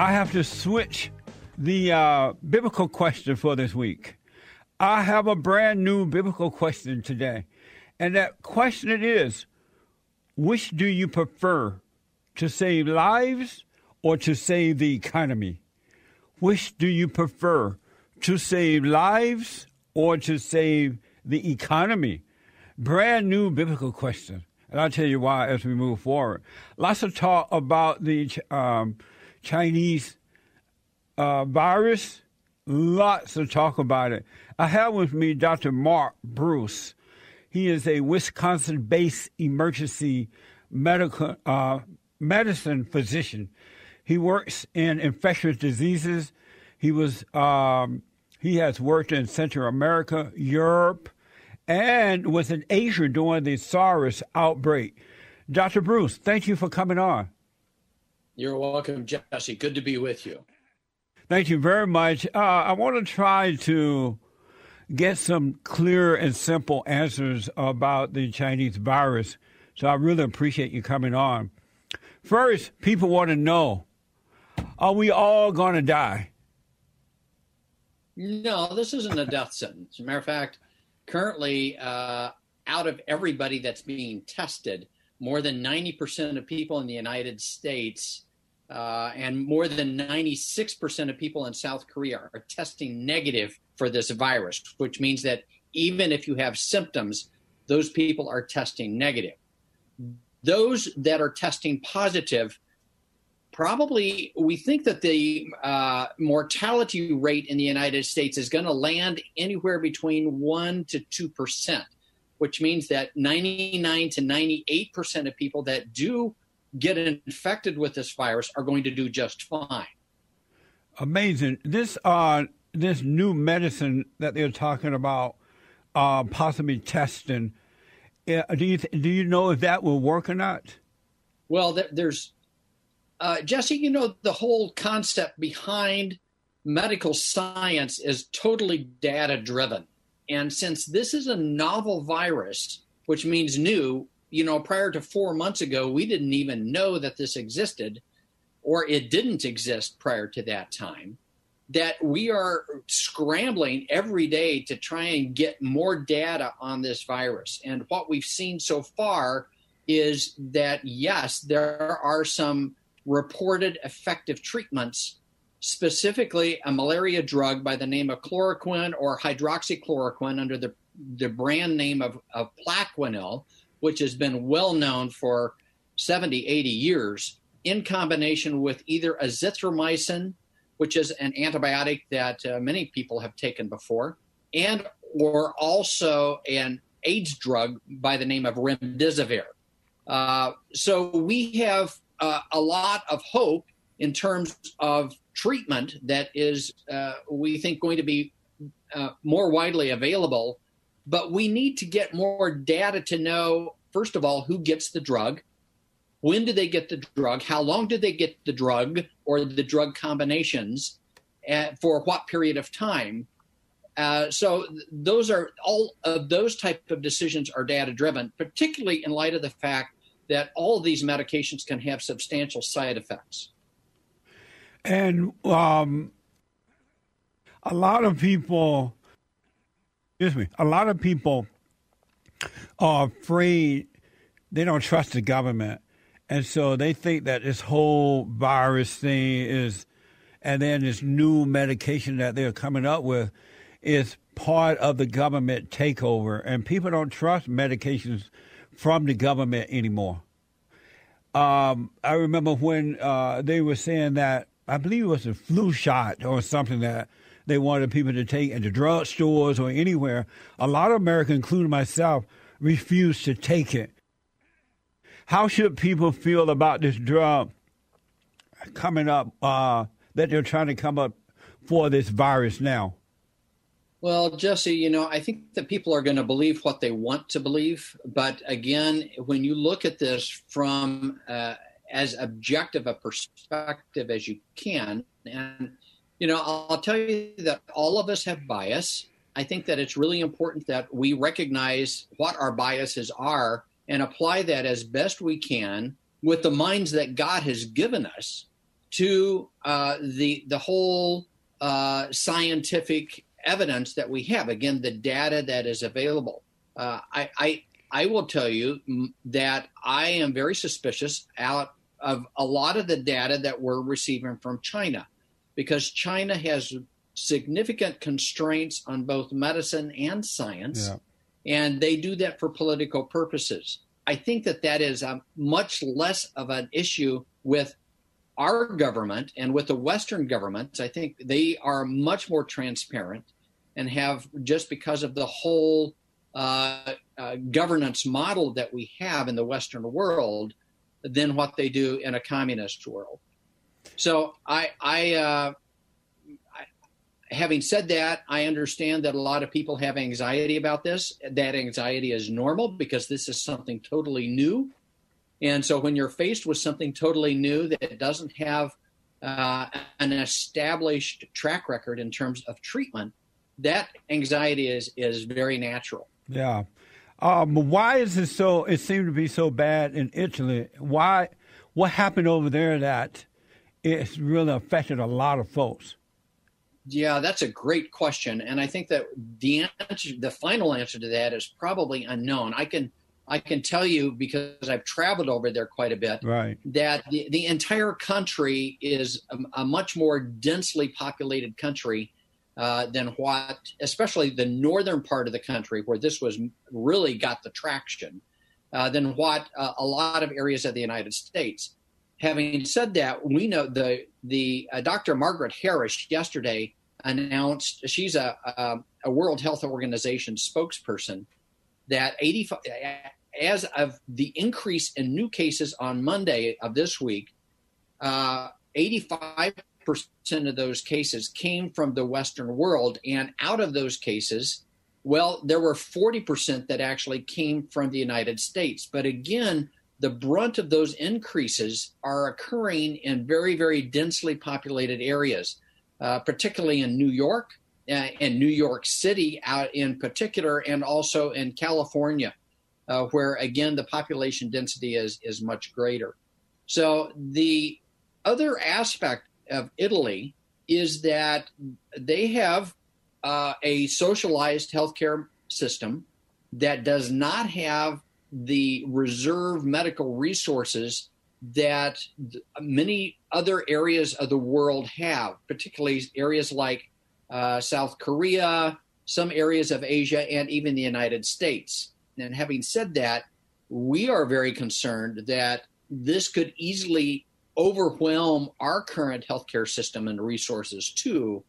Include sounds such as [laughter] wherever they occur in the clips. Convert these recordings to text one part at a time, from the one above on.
I have to switch the uh, biblical question for this week. I have a brand new biblical question today. And that question is which do you prefer to save lives or to save the economy? Which do you prefer to save lives or to save the economy? Brand new biblical question. And I'll tell you why as we move forward. Lots of talk about the um, Chinese uh, virus. Lots of talk about it. I have with me Dr. Mark Bruce. He is a Wisconsin based emergency medical uh, medicine physician. He works in infectious diseases. He was um, he has worked in Central America, Europe, and was in Asia during the SARS outbreak. Dr. Bruce, thank you for coming on. You're welcome, Jesse. Good to be with you. Thank you very much. Uh, I want to try to get some clear and simple answers about the Chinese virus. So I really appreciate you coming on. First, people want to know are we all going to die? No, this isn't a death sentence. As a matter of fact, currently, uh, out of everybody that's being tested, more than 90% of people in the United States uh, and more than 96% of people in South Korea are testing negative for this virus, which means that even if you have symptoms, those people are testing negative. Those that are testing positive, probably we think that the uh, mortality rate in the United States is going to land anywhere between 1% to 2%, which means that 99 to 98% of people that do get infected with this virus are going to do just fine. Amazing. This uh, this new medicine that they're talking about, uh, possibly testing. Uh, do you do you know if that will work or not? Well, there's uh, Jesse. You know the whole concept behind medical science is totally data driven, and since this is a novel virus, which means new, you know, prior to four months ago, we didn't even know that this existed or it didn't exist prior to that time. That we are scrambling every day to try and get more data on this virus. And what we've seen so far is that, yes, there are some reported effective treatments, specifically a malaria drug by the name of chloroquine or hydroxychloroquine under the, the brand name of, of Plaquenil which has been well known for 70, 80 years, in combination with either azithromycin, which is an antibiotic that uh, many people have taken before, and or also an AIDS drug by the name of remdesivir. Uh, so we have uh, a lot of hope in terms of treatment that is, uh, we think, going to be uh, more widely available but we need to get more data to know, first of all, who gets the drug, when do they get the drug, how long do they get the drug or the drug combinations, uh, for what period of time. Uh, so those are all of those type of decisions are data driven, particularly in light of the fact that all of these medications can have substantial side effects. And um, a lot of people excuse me, a lot of people are afraid, they don't trust the government. And so they think that this whole virus thing is, and then this new medication that they're coming up with is part of the government takeover. And people don't trust medications from the government anymore. Um, I remember when uh, they were saying that, I believe it was a flu shot or something that they wanted people to take into drugstores or anywhere. A lot of Americans, including myself, refused to take it. How should people feel about this drug coming up uh, that they're trying to come up for this virus now? Well, Jesse, you know, I think that people are going to believe what they want to believe. But again, when you look at this from uh, as objective a perspective as you can, and you know, I'll tell you that all of us have bias. I think that it's really important that we recognize what our biases are and apply that as best we can with the minds that God has given us to uh, the the whole uh, scientific evidence that we have. Again, the data that is available. Uh, I, I I will tell you that I am very suspicious out of a lot of the data that we're receiving from China, because China has significant constraints on both medicine and science, yeah. and they do that for political purposes. I think that that is a much less of an issue with our government and with the Western governments. I think they are much more transparent and have just because of the whole uh, uh, governance model that we have in the Western world than what they do in a communist world. So I, I, uh, I, having said that, I understand that a lot of people have anxiety about this. That anxiety is normal because this is something totally new. And so when you're faced with something totally new that doesn't have uh, an established track record in terms of treatment, that anxiety is is very natural. Yeah. Um, why is it so? It seemed to be so bad in Italy. Why? What happened over there that it's really affected a lot of folks? Yeah, that's a great question, and I think that the answer, the final answer to that is probably unknown. I can I can tell you because I've traveled over there quite a bit. Right. That the, the entire country is a, a much more densely populated country uh, than what, especially the northern part of the country where this was really got the traction, uh, than what uh, a lot of areas of the United States. Having said that, we know the the uh, Dr. Margaret Harris yesterday announced she's a, a, a World Health Organization spokesperson that 85 as of the increase in new cases on Monday of this week, uh, 85 percent of those cases came from the Western world. And out of those cases, well, there were 40% that actually came from the United States. But again, the brunt of those increases are occurring in very, very densely populated areas, uh, particularly in New York uh, and New York City, out in particular, and also in California, uh, where again the population density is is much greater. So the other aspect of Italy is that they have uh, a socialized healthcare system that does not have the reserve medical resources that many other areas of the world have, particularly areas like uh, South Korea, some areas of Asia, and even the United States. And having said that, we are very concerned that this could easily overwhelm our current healthcare system and resources too.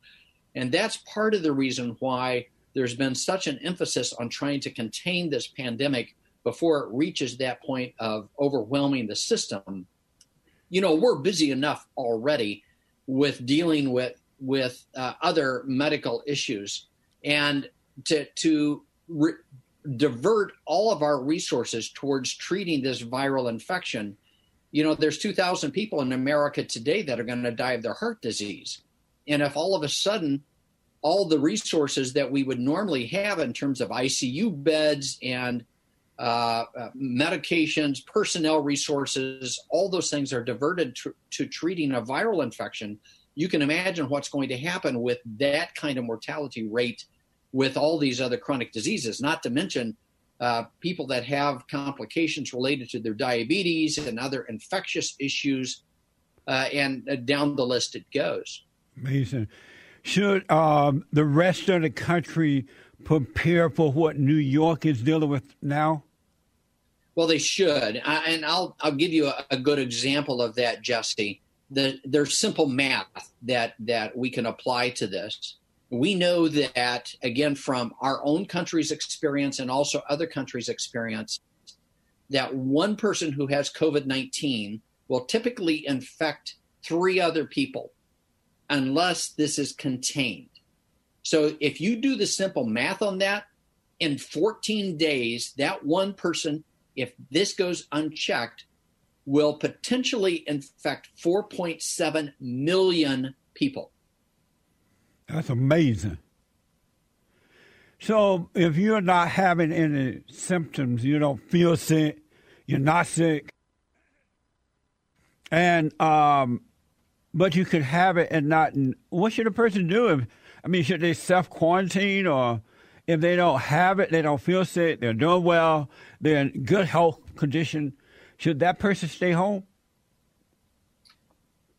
And that's part of the reason why there's been such an emphasis on trying to contain this pandemic before it reaches that point of overwhelming the system. You know, we're busy enough already with dealing with with uh, other medical issues, and to to re- divert all of our resources towards treating this viral infection you know, there's 2,000 people in America today that are going to die of their heart disease. And if all of a sudden all the resources that we would normally have in terms of ICU beds and uh, uh, medications, personnel resources, all those things are diverted to, to treating a viral infection, you can imagine what's going to happen with that kind of mortality rate with all these other chronic diseases, not to mention uh, people that have complications related to their diabetes and other infectious issues, uh, and uh, down the list it goes. Amazing. Should um, the rest of the country prepare for what New York is dealing with now? Well, they should, and I'll I'll give you a, a good example of that, Jesse. The, there's simple math that that we can apply to this we know that again from our own country's experience and also other countries' experience that one person who has COVID-19 will typically infect three other people unless this is contained. So if you do the simple math on that, in 14 days, that one person, if this goes unchecked, will potentially infect 4.7 million people. That's amazing. So if you're not having any symptoms, you don't feel sick, you're not sick, and um, but you could have it and not. What should a person do? If, I mean, should they self quarantine or if they don't have it, they don't feel sick, they're doing well, they're in good health condition, should that person stay home?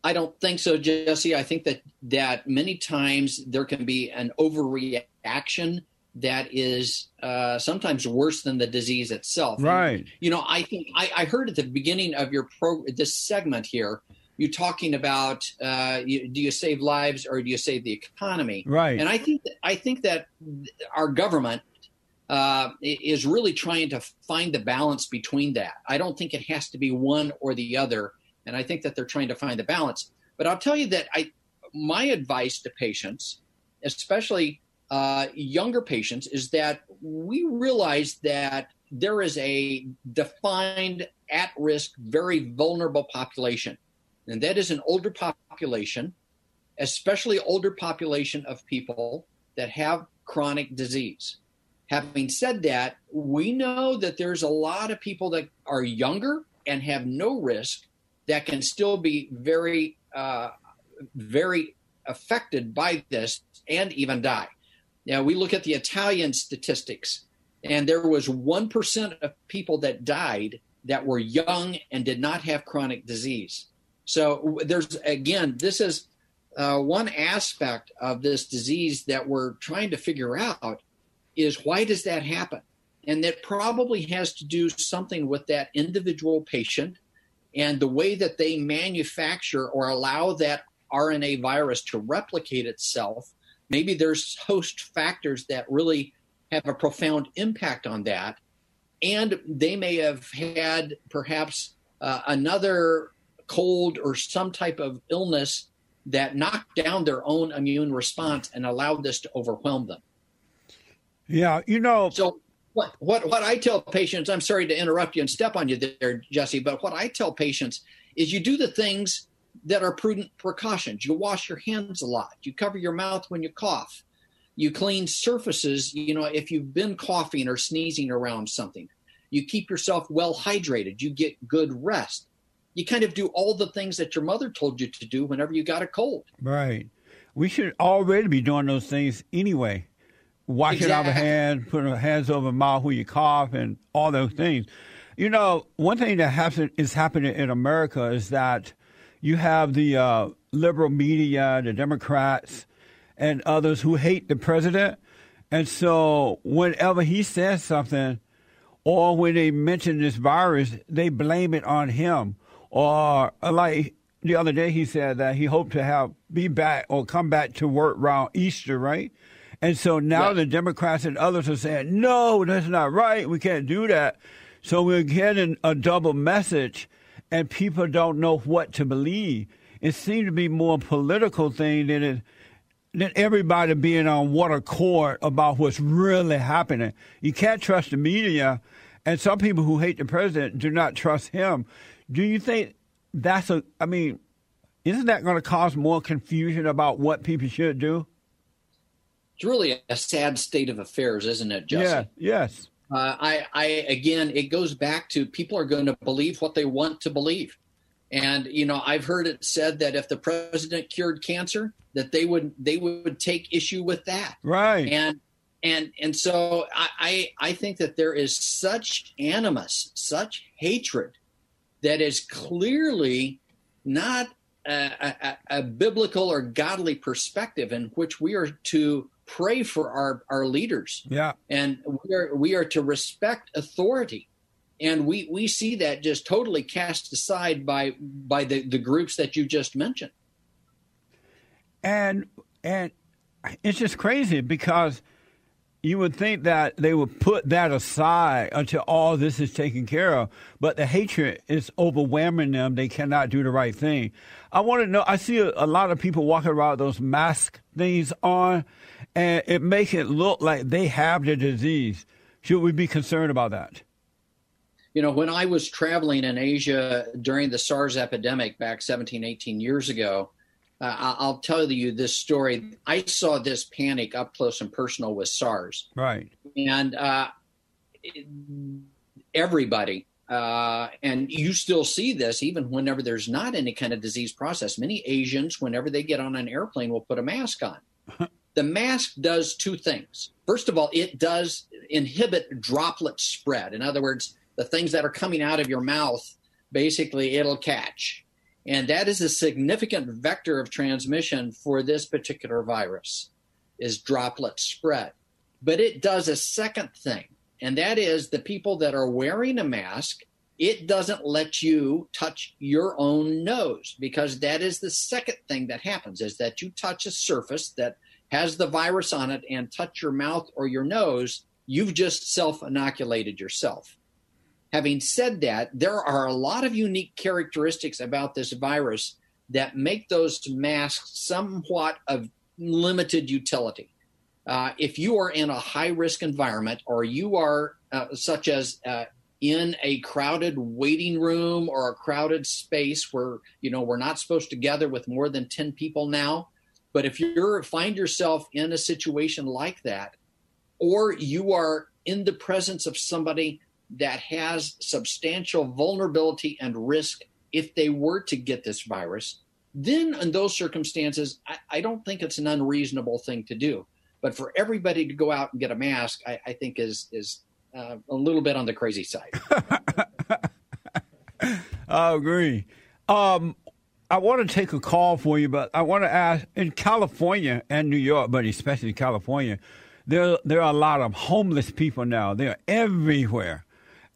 I don't think so, Jesse. I think that that many times there can be an overreaction that is uh, sometimes worse than the disease itself. Right. And, you know, I think I, I, heard at the beginning of your pro this segment here, you talking about uh, you, do you save lives or do you save the economy? Right. And I think that, I think that our government uh, is really trying to find the balance between that. I don't think it has to be one or the other, and I think that they're trying to find the balance. But I'll tell you that I my advice to patients, especially uh, younger patients, is that we realize that there is a defined at risk, very vulnerable population and that is an older population, especially older population of people that have chronic disease. Having said that, we know that there's a lot of people that are younger and have no risk that can still be very, uh, very affected by this and even die. Now, we look at the Italian statistics, and there was 1% of people that died that were young and did not have chronic disease. So there's again, this is uh, one aspect of this disease that we're trying to figure out is why does that happen? And that probably has to do something with that individual patient and the way that they manufacture or allow that RNA virus to replicate itself. Maybe there's host factors that really have a profound impact on that. And they may have had perhaps uh, another cold or some type of illness that knocked down their own immune response and allowed this to overwhelm them. Yeah, you know. So what what what I tell patients, I'm sorry to interrupt you and step on you there, Jesse, but what I tell patients is you do the things that are prudent precautions. You wash your hands a lot. You cover your mouth when you cough. You clean surfaces, you know, if you've been coughing or sneezing around something. You keep yourself well hydrated. You get good rest you kind of do all the things that your mother told you to do whenever you got a cold. Right. We should already be doing those things anyway. Washing exactly. our hands, putting our hands over mouth when you cough, and all those things. You know, one thing that happen, is happening in America is that you have the uh, liberal media, the Democrats, and others who hate the president. And so whenever he says something, or when they mention this virus, they blame it on him or uh, like the other day he said that he hoped to have be back or come back to work around Easter, right? And so now yeah. the Democrats and others are saying, no, that's not right. We can't do that. So we're getting a double message, and people don't know what to believe. It seems to be more a political thing than it, than everybody being on one accord about what's really happening. You can't trust the media, and some people who hate the president do not trust him. Do you think that's a? I mean, isn't that going to cause more confusion about what people should do? It's really a sad state of affairs, isn't it, Jesse? Yeah. Yes. Uh, I, I again, it goes back to people are going to believe what they want to believe, and you know, I've heard it said that if the president cured cancer, that they would they would take issue with that. Right. And and and so I I, I think that there is such animus, such hatred that is clearly not a, a, a, biblical or godly perspective in which we are to pray for our, our leaders. Yeah. And we are, we are to respect authority. And we, we see that just totally cast aside by by the, the groups that you just mentioned. And and it's just crazy because you would think that they would put that aside until all this is taken care of. But the hatred is overwhelming them. They cannot do the right thing. I want to know. I see a, a lot of people walking around those mask things on, and it makes it look like they have the disease. Should we be concerned about that? You know, when I was traveling in Asia during the SARS epidemic back 17, 18 years ago, uh, I'll tell you this story. I saw this panic up close and personal with SARS. Right. And uh, everybody, uh, and you still see this even whenever there's not any kind of disease process. Many Asians, whenever they get on an airplane, will put a mask on. [laughs] the mask does two things. First of all, it does inhibit droplet spread. In other words, the things that are coming out of your mouth, basically, it'll catch. And that is a significant vector of transmission for this particular virus is droplet spread. But it does a second thing, and that is the people that are wearing a mask, it doesn't let you touch your own nose because that is the second thing that happens is that you touch a surface that has the virus on it and touch your mouth or your nose, you've just self inoculated yourself. Having said that, there are a lot of unique characteristics about this virus that make those masks somewhat of limited utility. Uh, if you are in a high risk environment or you are uh, such as uh, in a crowded waiting room or a crowded space where you know we're not supposed to gather with more than 10 people now but if you find yourself in a situation like that or you are in the presence of somebody that has substantial vulnerability and risk if they were to get this virus then in those circumstances I, I don't think it's an unreasonable thing to do but for everybody to go out and get a mask, I, I think is is uh, a little bit on the crazy side. [laughs] I agree. Um, I want to take a call for you, but I want to ask in California and New York, but especially in California, there there are a lot of homeless people now. They're everywhere,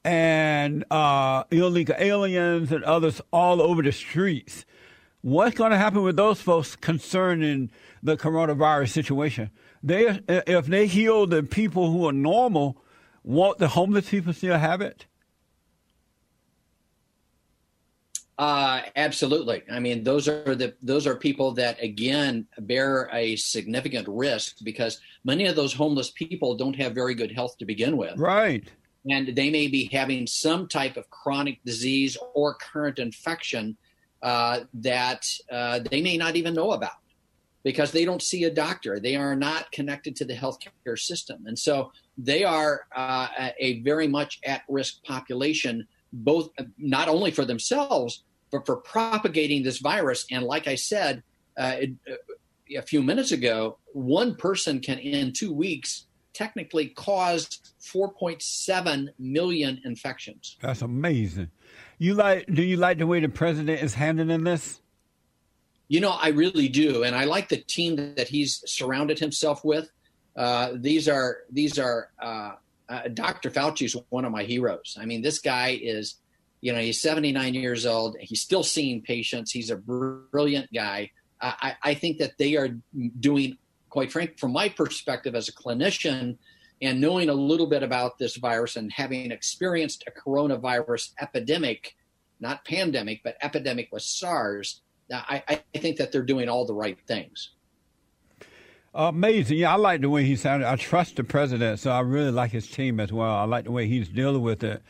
and uh, illegal aliens and others all over the streets. What's going to happen with those folks concerning the coronavirus situation? they if they heal the people who are normal, won't the homeless people still have it? Uh, absolutely. I mean, those are the those are people that again bear a significant risk because many of those homeless people don't have very good health to begin with. Right. And they may be having some type of chronic disease or current infection uh, that uh, they may not even know about because they don't see a doctor. They are not connected to the healthcare system. And so they are uh, a very much at risk population, both not only for themselves, but for propagating this virus. And like I said uh, it, a few minutes ago, one person can in two weeks technically caused 4.7 million infections. That's amazing. You like? Do you like the way the president is handling this? You know, I really do, and I like the team that he's surrounded himself with. Uh, these are these are uh, uh, Dr. Fauci is one of my heroes. I mean, this guy is, you know, he's 79 years old. He's still seeing patients. He's a brilliant guy. I, I think that they are doing, quite frank, from my perspective as a clinician, and knowing a little bit about this virus and having experienced a coronavirus epidemic, not pandemic, but epidemic with SARS I, I think that they're doing all the right things. Amazing. Yeah, I like the way he sounded. I trust the president, so I really like his team as well. I like the way he's dealing with it.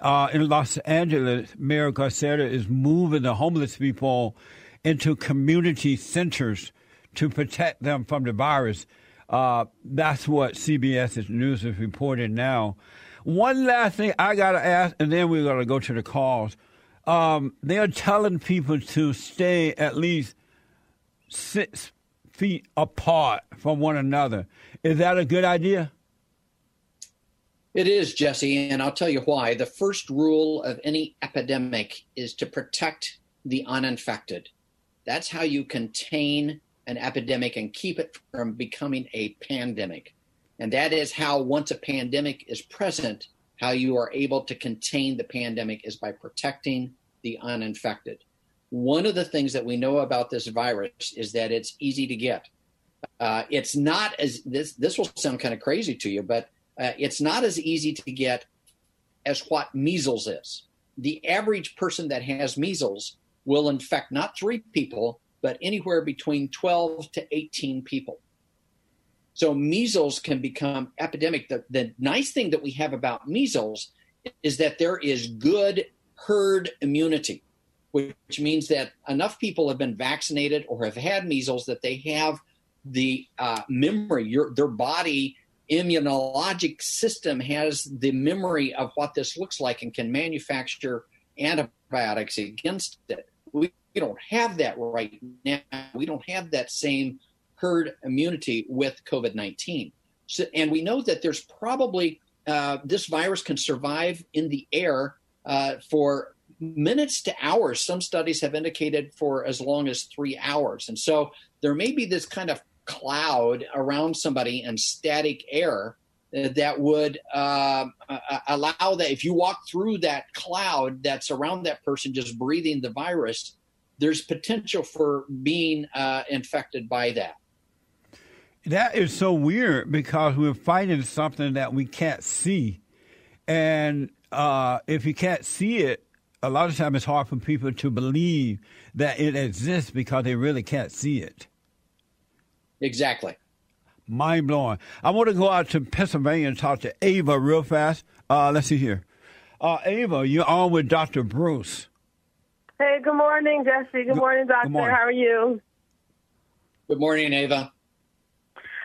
Uh, in Los Angeles, Mayor Garcetti is moving the homeless people into community centers to protect them from the virus. Uh, that's what CBS News is reporting now. One last thing I got to ask, and then we're going to go to the calls um, they are telling people to stay at least six feet apart from one another. Is that a good idea? It is, Jesse, and I'll tell you why. The first rule of any epidemic is to protect the uninfected. That's how you contain an epidemic and keep it from becoming a pandemic. And that is how, once a pandemic is present, how you are able to contain the pandemic is by protecting the uninfected. One of the things that we know about this virus is that it's easy to get. Uh, it's not as this. This will sound kind of crazy to you, but uh, it's not as easy to get as what measles is. The average person that has measles will infect not three people, but anywhere between 12 to 18 people. So measles can become epidemic. The, the nice thing that we have about measles is that there is good herd immunity, which means that enough people have been vaccinated or have had measles that they have the uh, memory, your, their body immunologic system has the memory of what this looks like and can manufacture antibiotics against it. We, don't have that right now. We don't have that same herd immunity with COVID 19. So, and we know that there's probably uh, this virus can survive in the air uh, for minutes to hours. Some studies have indicated for as long as three hours. And so there may be this kind of cloud around somebody and static air that would uh, uh, allow that if you walk through that cloud that's around that person just breathing the virus, there's potential for being uh, infected by that. That is so weird because we're fighting something that we can't see. And uh, if you can't see it, a lot of times it's hard for people to believe that it exists because they really can't see it. Exactly. Mind blowing. I want to go out to Pennsylvania and talk to Ava real fast. Uh, let's see here. Uh, Ava, you're on with Dr. Bruce. Hey, good morning, Jesse. Good, morning, Doctor. Good morning. How are you? Good morning, Ava.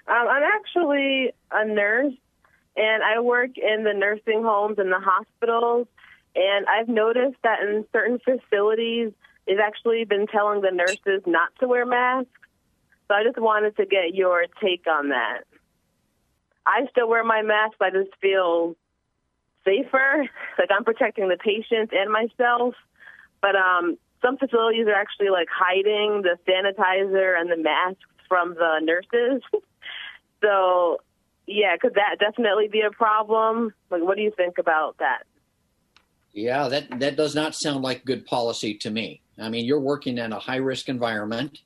Um, I'm actually a nurse, and I work in the nursing homes and the hospitals. And I've noticed that in certain facilities, they've actually been telling the nurses not to wear masks. So I just wanted to get your take on that. I still wear my mask, but I just feel safer, [laughs] like I'm protecting the patients and myself. But um, some facilities are actually like hiding the sanitizer and the masks from the nurses. [laughs] so, yeah, could that definitely be a problem? Like, what do you think about that? Yeah, that that does not sound like good policy to me. I mean, you're working in a high risk environment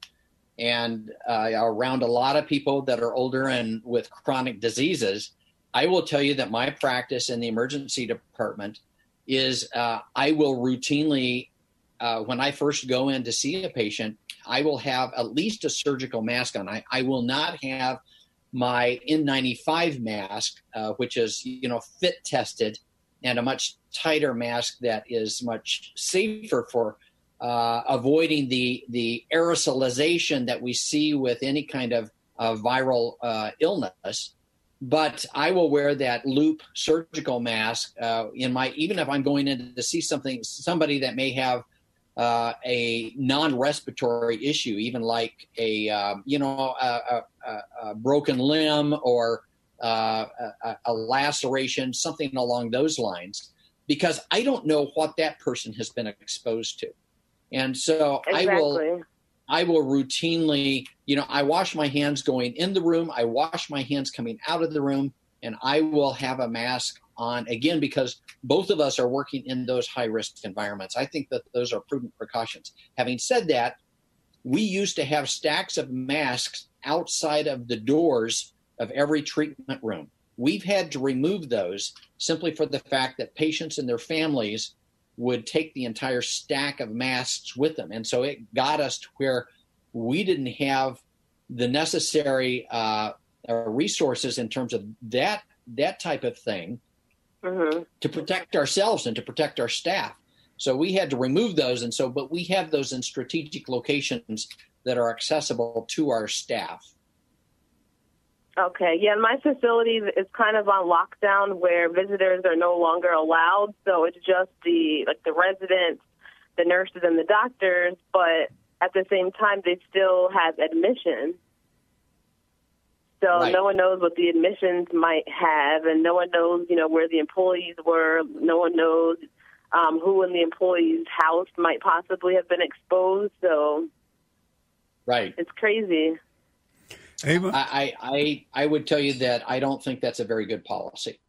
and uh, around a lot of people that are older and with chronic diseases. I will tell you that my practice in the emergency department is uh, I will routinely, uh, when I first go in to see a patient, I will have at least a surgical mask on. I, I will not have my N95 mask, uh, which is you know fit tested, and a much tighter mask that is much safer for uh, avoiding the the aerosolization that we see with any kind of uh, viral uh, illness. But I will wear that loop surgical mask uh, in my even if I'm going in to see something somebody that may have uh, a non-respiratory issue, even like a um, you know a, a, a, broken limb or uh, a, a, laceration, something along those lines, because I don't know what that person has been exposed to, and so exactly. I will. I will routinely, you know, I wash my hands going in the room, I wash my hands coming out of the room, and I will have a mask on again because both of us are working in those high risk environments. I think that those are prudent precautions. Having said that, we used to have stacks of masks outside of the doors of every treatment room. We've had to remove those simply for the fact that patients and their families would take the entire stack of masks with them. And so it got us to where we didn't have the necessary uh, resources in terms of that that type of thing mm-hmm. to protect ourselves and to protect our staff. So we had to remove those, and so but we have those in strategic locations that are accessible to our staff. Okay, yeah, my facility is kind of on lockdown where visitors are no longer allowed, so it's just the like the residents, the nurses, and the doctors. But at the same time, they still have admission. So right. no one knows what the admissions might have, and no one knows, you know, where the employees were. No one knows um, who in the employee's house might possibly have been exposed. So, right, it's crazy. Ava, I, I, I would tell you that I don't think that's a very good policy.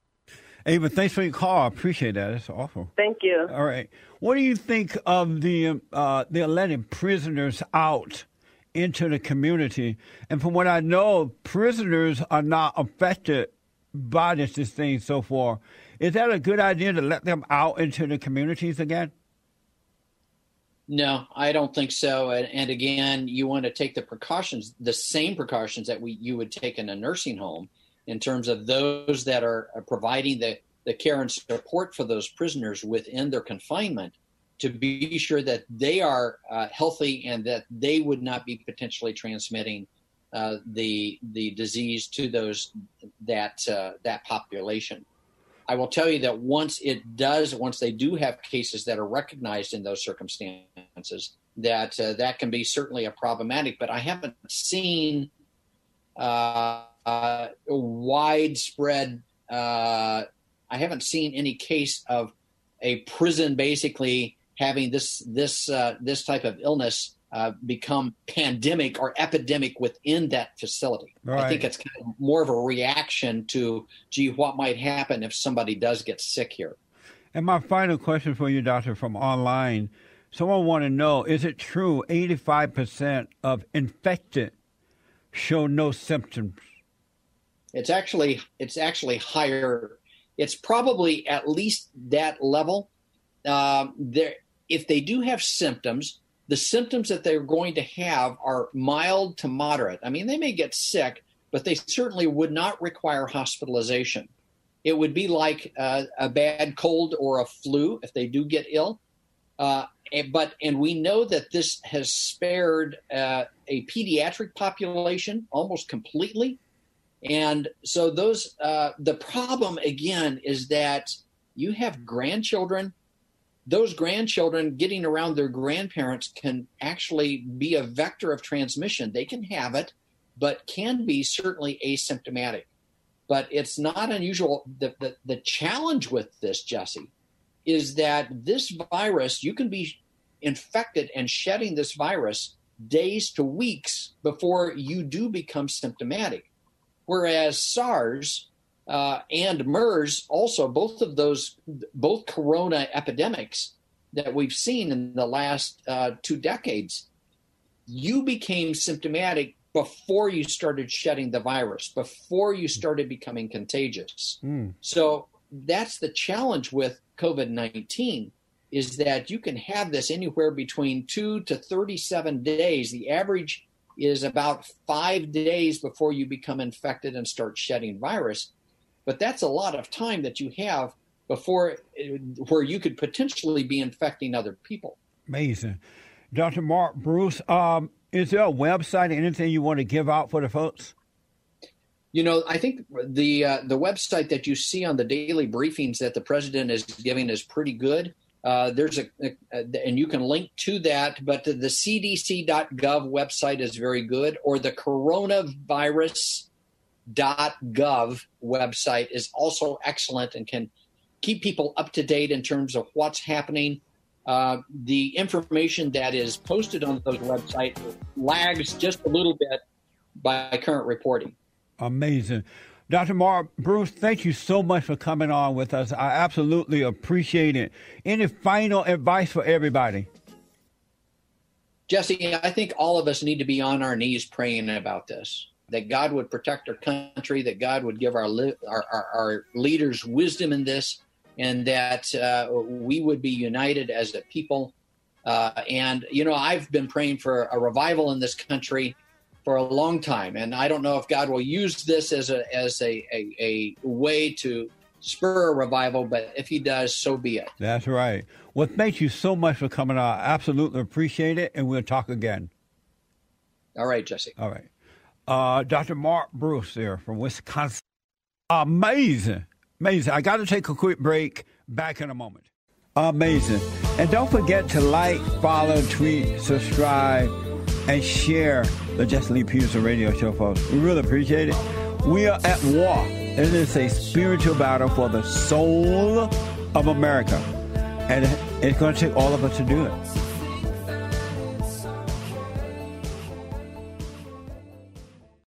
Ava, thanks for your call. I appreciate that. It's awful. Thank you. All right. What do you think of the uh, they're letting prisoners out into the community. And from what I know, prisoners are not affected by this, this thing so far. Is that a good idea to let them out into the communities again? No, I don't think so. And, and, again, you want to take the precautions, the same precautions that we you would take in a nursing home, in terms of those that are providing the the care and support for those prisoners within their confinement to be sure that they are uh, healthy and that they would not be potentially transmitting uh, the the disease to those that uh, that population. I will tell you that once it does, once they do have cases that are recognized in those circumstances, that uh, that can be certainly a problematic. But I haven't seen uh, uh, widespread. Uh, I haven't seen any case of a prison basically having this this uh, this type of illness uh, become pandemic or epidemic within that facility. Right. I think it's kind of more of a reaction to, gee, what might happen if somebody does get sick here. And my final question for you, doctor, from online. Someone want to know: Is it true 85% of infected show no symptoms? It's actually it's actually higher. It's probably at least that level. Um, there, if they do have symptoms, the symptoms that they're going to have are mild to moderate. I mean, they may get sick, but they certainly would not require hospitalization. It would be like uh, a bad cold or a flu if they do get ill. Uh, but and we know that this has spared uh, a pediatric population almost completely, and so those uh, the problem again is that you have grandchildren those grandchildren getting around their grandparents can actually be a vector of transmission. They can have it, but can be certainly asymptomatic. But it's not unusual. The, the, the challenge with this, Jesse, is that this virus, you can be infected and shedding this virus days to weeks before you do become symptomatic. Whereas SARS, uh, and MERS, also both of those, both corona epidemics that we've seen in the last uh, two decades, you became symptomatic before you started shedding the virus, before you started becoming contagious. Mm. So that's the challenge with COVID 19 is that you can have this anywhere between two to 37 days. The average is about five days before you become infected and start shedding virus. But that's a lot of time that you have before where you could potentially be infecting other people. Amazing. Dr. Mark Bruce, um, is there a website, anything you want to give out for the folks? You know, I think the uh, the website that you see on the daily briefings that the president is giving is pretty good. Uh, there's a, a, a, and you can link to that, but the, the CDC.gov website is very good, or the coronavirus gov website is also excellent and can keep people up to date in terms of what's happening. Uh, the information that is posted on those websites lags just a little bit by current reporting. Amazing. Dr. Mark Bruce, thank you so much for coming on with us. I absolutely appreciate it. Any final advice for everybody? Jesse, I think all of us need to be on our knees praying about this that God would protect our country, that God would give our, our, our, our leaders wisdom in this, and that uh, we would be united as a people. Uh, and, you know, I've been praying for a revival in this country for a long time. And I don't know if God will use this as a, as a, a, a way to spur a revival, but if he does, so be it. That's right. Well, thank you so much for coming on. I absolutely appreciate it, and we'll talk again. All right, Jesse. All right. Uh, Dr. Mark Bruce there from Wisconsin. Amazing. Amazing. I got to take a quick break. Back in a moment. Amazing. And don't forget to like, follow, tweet, subscribe, and share the Jesse Lee Peterson radio show, folks. We really appreciate it. We are at war. and It is a spiritual battle for the soul of America. And it's going to take all of us to do it.